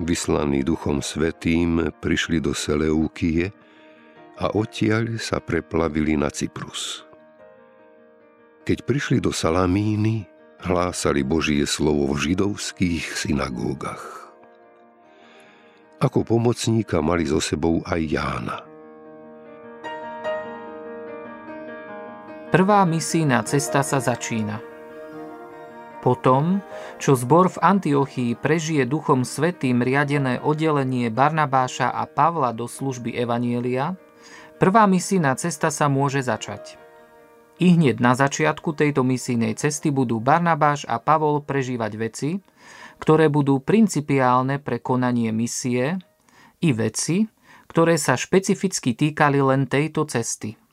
vyslaní Duchom Svetým, prišli do Seleúkie a odtiaľ sa preplavili na Cyprus. Keď prišli do Salamíny, hlásali Božie slovo v židovských synagógach. Ako pomocníka mali so sebou aj Jána. Prvá misijná cesta sa začína – potom, čo zbor v Antiochii prežije Duchom Svetým riadené oddelenie Barnabáša a Pavla do služby Evanielia, prvá misijná cesta sa môže začať. I hneď na začiatku tejto misijnej cesty budú Barnabáš a Pavol prežívať veci, ktoré budú principiálne pre konanie misie i veci, ktoré sa špecificky týkali len tejto cesty –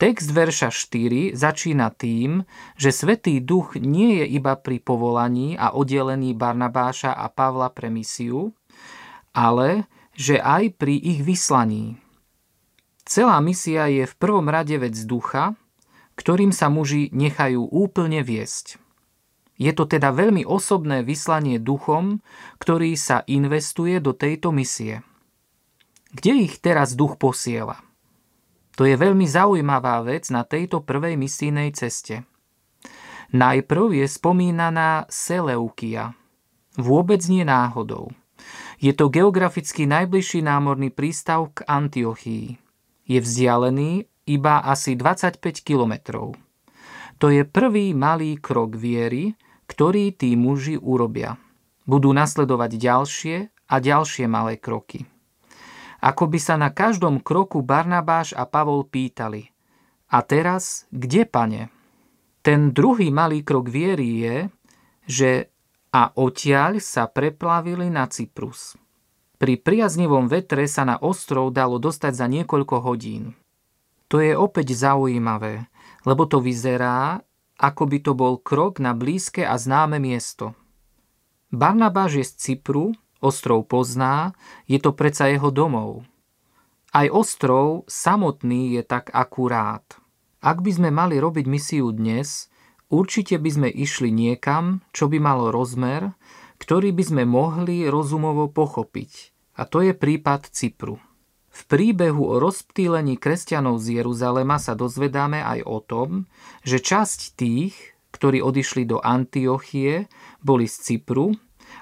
Text verša 4 začína tým, že Svetý duch nie je iba pri povolaní a oddelení Barnabáša a Pavla pre misiu, ale že aj pri ich vyslaní. Celá misia je v prvom rade vec ducha, ktorým sa muži nechajú úplne viesť. Je to teda veľmi osobné vyslanie duchom, ktorý sa investuje do tejto misie. Kde ich teraz duch posiela? To je veľmi zaujímavá vec na tejto prvej misijnej ceste. Najprv je spomínaná Seleukia. Vôbec nie náhodou. Je to geograficky najbližší námorný prístav k Antiochii. Je vzdialený iba asi 25 kilometrov. To je prvý malý krok viery, ktorý tí muži urobia. Budú nasledovať ďalšie a ďalšie malé kroky. Ako by sa na každom kroku Barnabáš a Pavol pýtali A teraz, kde, pane? Ten druhý malý krok viery je, že a odtiaľ sa preplavili na Cyprus. Pri priaznivom vetre sa na ostrov dalo dostať za niekoľko hodín. To je opäť zaujímavé, lebo to vyzerá, ako by to bol krok na blízke a známe miesto. Barnabáš je z Cypru Ostrov pozná, je to predsa jeho domov. Aj ostrov samotný je tak akurát. Ak by sme mali robiť misiu dnes, určite by sme išli niekam, čo by malo rozmer, ktorý by sme mohli rozumovo pochopiť. A to je prípad Cypru. V príbehu o rozptýlení kresťanov z Jeruzalema sa dozvedáme aj o tom, že časť tých, ktorí odišli do Antiochie, boli z Cypru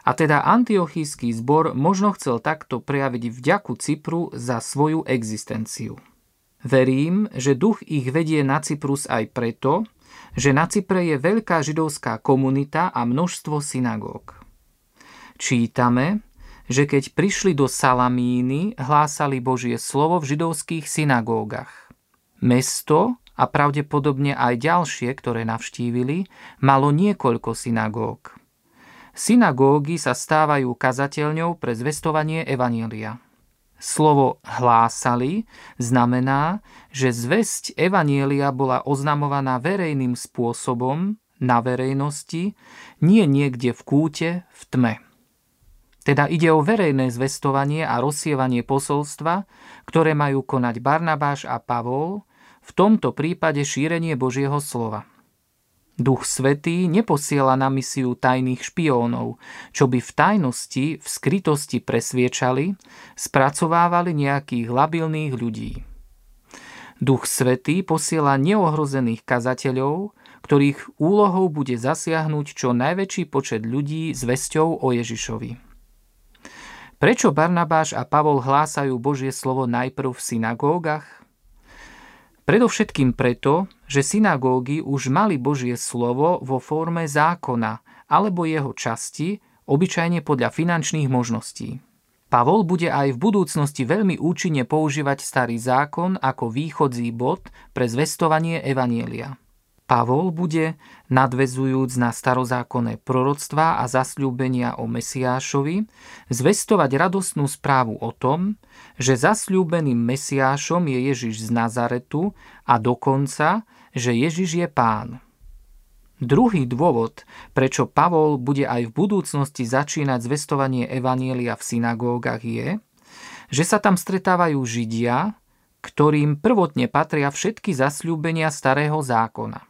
a teda antiochísky zbor možno chcel takto prejaviť vďaku Cypru za svoju existenciu. Verím, že duch ich vedie na Cyprus aj preto, že na Cypre je veľká židovská komunita a množstvo synagóg. Čítame, že keď prišli do Salamíny, hlásali Božie slovo v židovských synagógach. Mesto a pravdepodobne aj ďalšie, ktoré navštívili, malo niekoľko synagóg. Synagógy sa stávajú kazateľňou pre zvestovanie Evanielia. Slovo hlásali znamená, že zväzť Evanielia bola oznamovaná verejným spôsobom na verejnosti, nie niekde v kúte, v tme. Teda ide o verejné zvestovanie a rozsievanie posolstva, ktoré majú konať Barnabáš a Pavol, v tomto prípade šírenie Božieho slova. Duch Svetý neposiela na misiu tajných špiónov, čo by v tajnosti, v skrytosti presviečali, spracovávali nejakých labilných ľudí. Duch Svetý posiela neohrozených kazateľov, ktorých úlohou bude zasiahnuť čo najväčší počet ľudí s vesťou o Ježišovi. Prečo Barnabáš a Pavol hlásajú Božie slovo najprv v synagógach? Predovšetkým preto, že synagógy už mali Božie slovo vo forme zákona alebo jeho časti, obyčajne podľa finančných možností. Pavol bude aj v budúcnosti veľmi účinne používať starý zákon ako východzí bod pre zvestovanie Evanielia. Pavol bude, nadvezujúc na starozákonné proroctvá a zasľúbenia o Mesiášovi, zvestovať radostnú správu o tom, že zasľúbeným Mesiášom je Ježiš z Nazaretu a dokonca, že Ježiš je pán. Druhý dôvod, prečo Pavol bude aj v budúcnosti začínať zvestovanie Evanielia v synagógach je, že sa tam stretávajú Židia, ktorým prvotne patria všetky zasľúbenia starého zákona.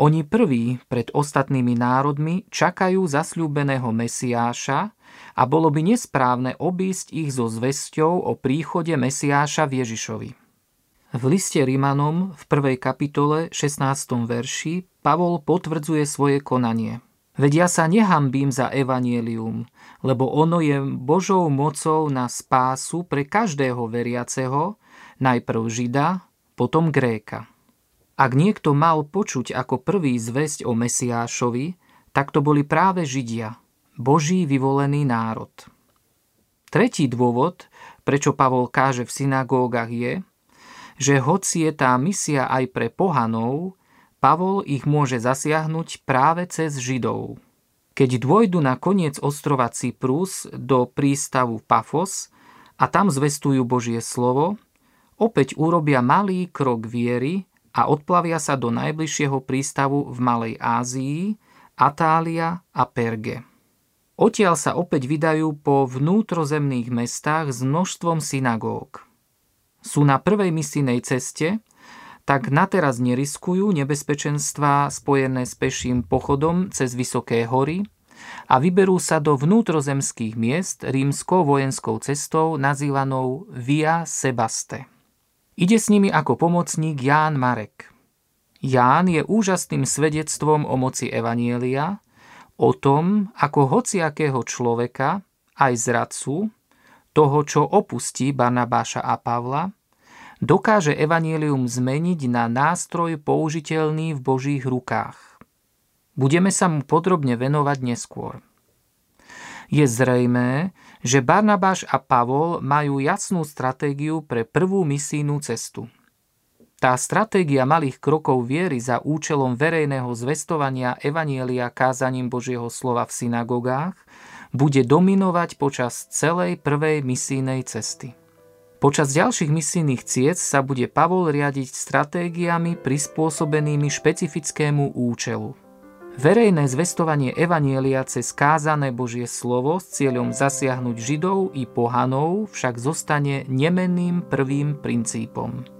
Oni prví pred ostatnými národmi čakajú zasľúbeného Mesiáša a bolo by nesprávne obísť ich so zväzťou o príchode Mesiáša v Ježišovi. V liste Rimanom v 1. kapitole 16. verši Pavol potvrdzuje svoje konanie. Veď ja sa nehambím za evanielium, lebo ono je Božou mocou na spásu pre každého veriaceho, najprv Žida, potom Gréka. Ak niekto mal počuť ako prvý zväzť o Mesiášovi, tak to boli práve Židia, Boží vyvolený národ. Tretí dôvod, prečo Pavol káže v synagógach je, že hoci je tá misia aj pre pohanov, Pavol ich môže zasiahnuť práve cez Židov. Keď dôjdu na koniec ostrova Cyprus do prístavu Pafos a tam zvestujú Božie slovo, opäť urobia malý krok viery a odplavia sa do najbližšieho prístavu v Malej Ázii, Atália a Perge. Odtiaľ sa opäť vydajú po vnútrozemných mestách s množstvom synagóg. Sú na prvej misijnej ceste, tak nateraz neriskujú nebezpečenstvá spojené s peším pochodom cez vysoké hory a vyberú sa do vnútrozemských miest rímskou vojenskou cestou nazývanou Via Sebaste. Ide s nimi ako pomocník Ján Marek. Ján je úžasným svedectvom o moci Evanielia, o tom, ako hociakého človeka, aj zradcu, toho, čo opustí Barnabáša a Pavla, dokáže Evanielium zmeniť na nástroj použiteľný v Božích rukách. Budeme sa mu podrobne venovať neskôr. Je zrejmé, že Barnabáš a Pavol majú jasnú stratégiu pre prvú misijnú cestu. Tá stratégia malých krokov viery za účelom verejného zvestovania Evanielia kázaním Božieho slova v synagogách bude dominovať počas celej prvej misijnej cesty. Počas ďalších misijných ciest sa bude Pavol riadiť stratégiami prispôsobenými špecifickému účelu – Verejné zvestovanie Evanielia cez kázané Božie slovo s cieľom zasiahnuť Židov i pohanov však zostane nemenným prvým princípom.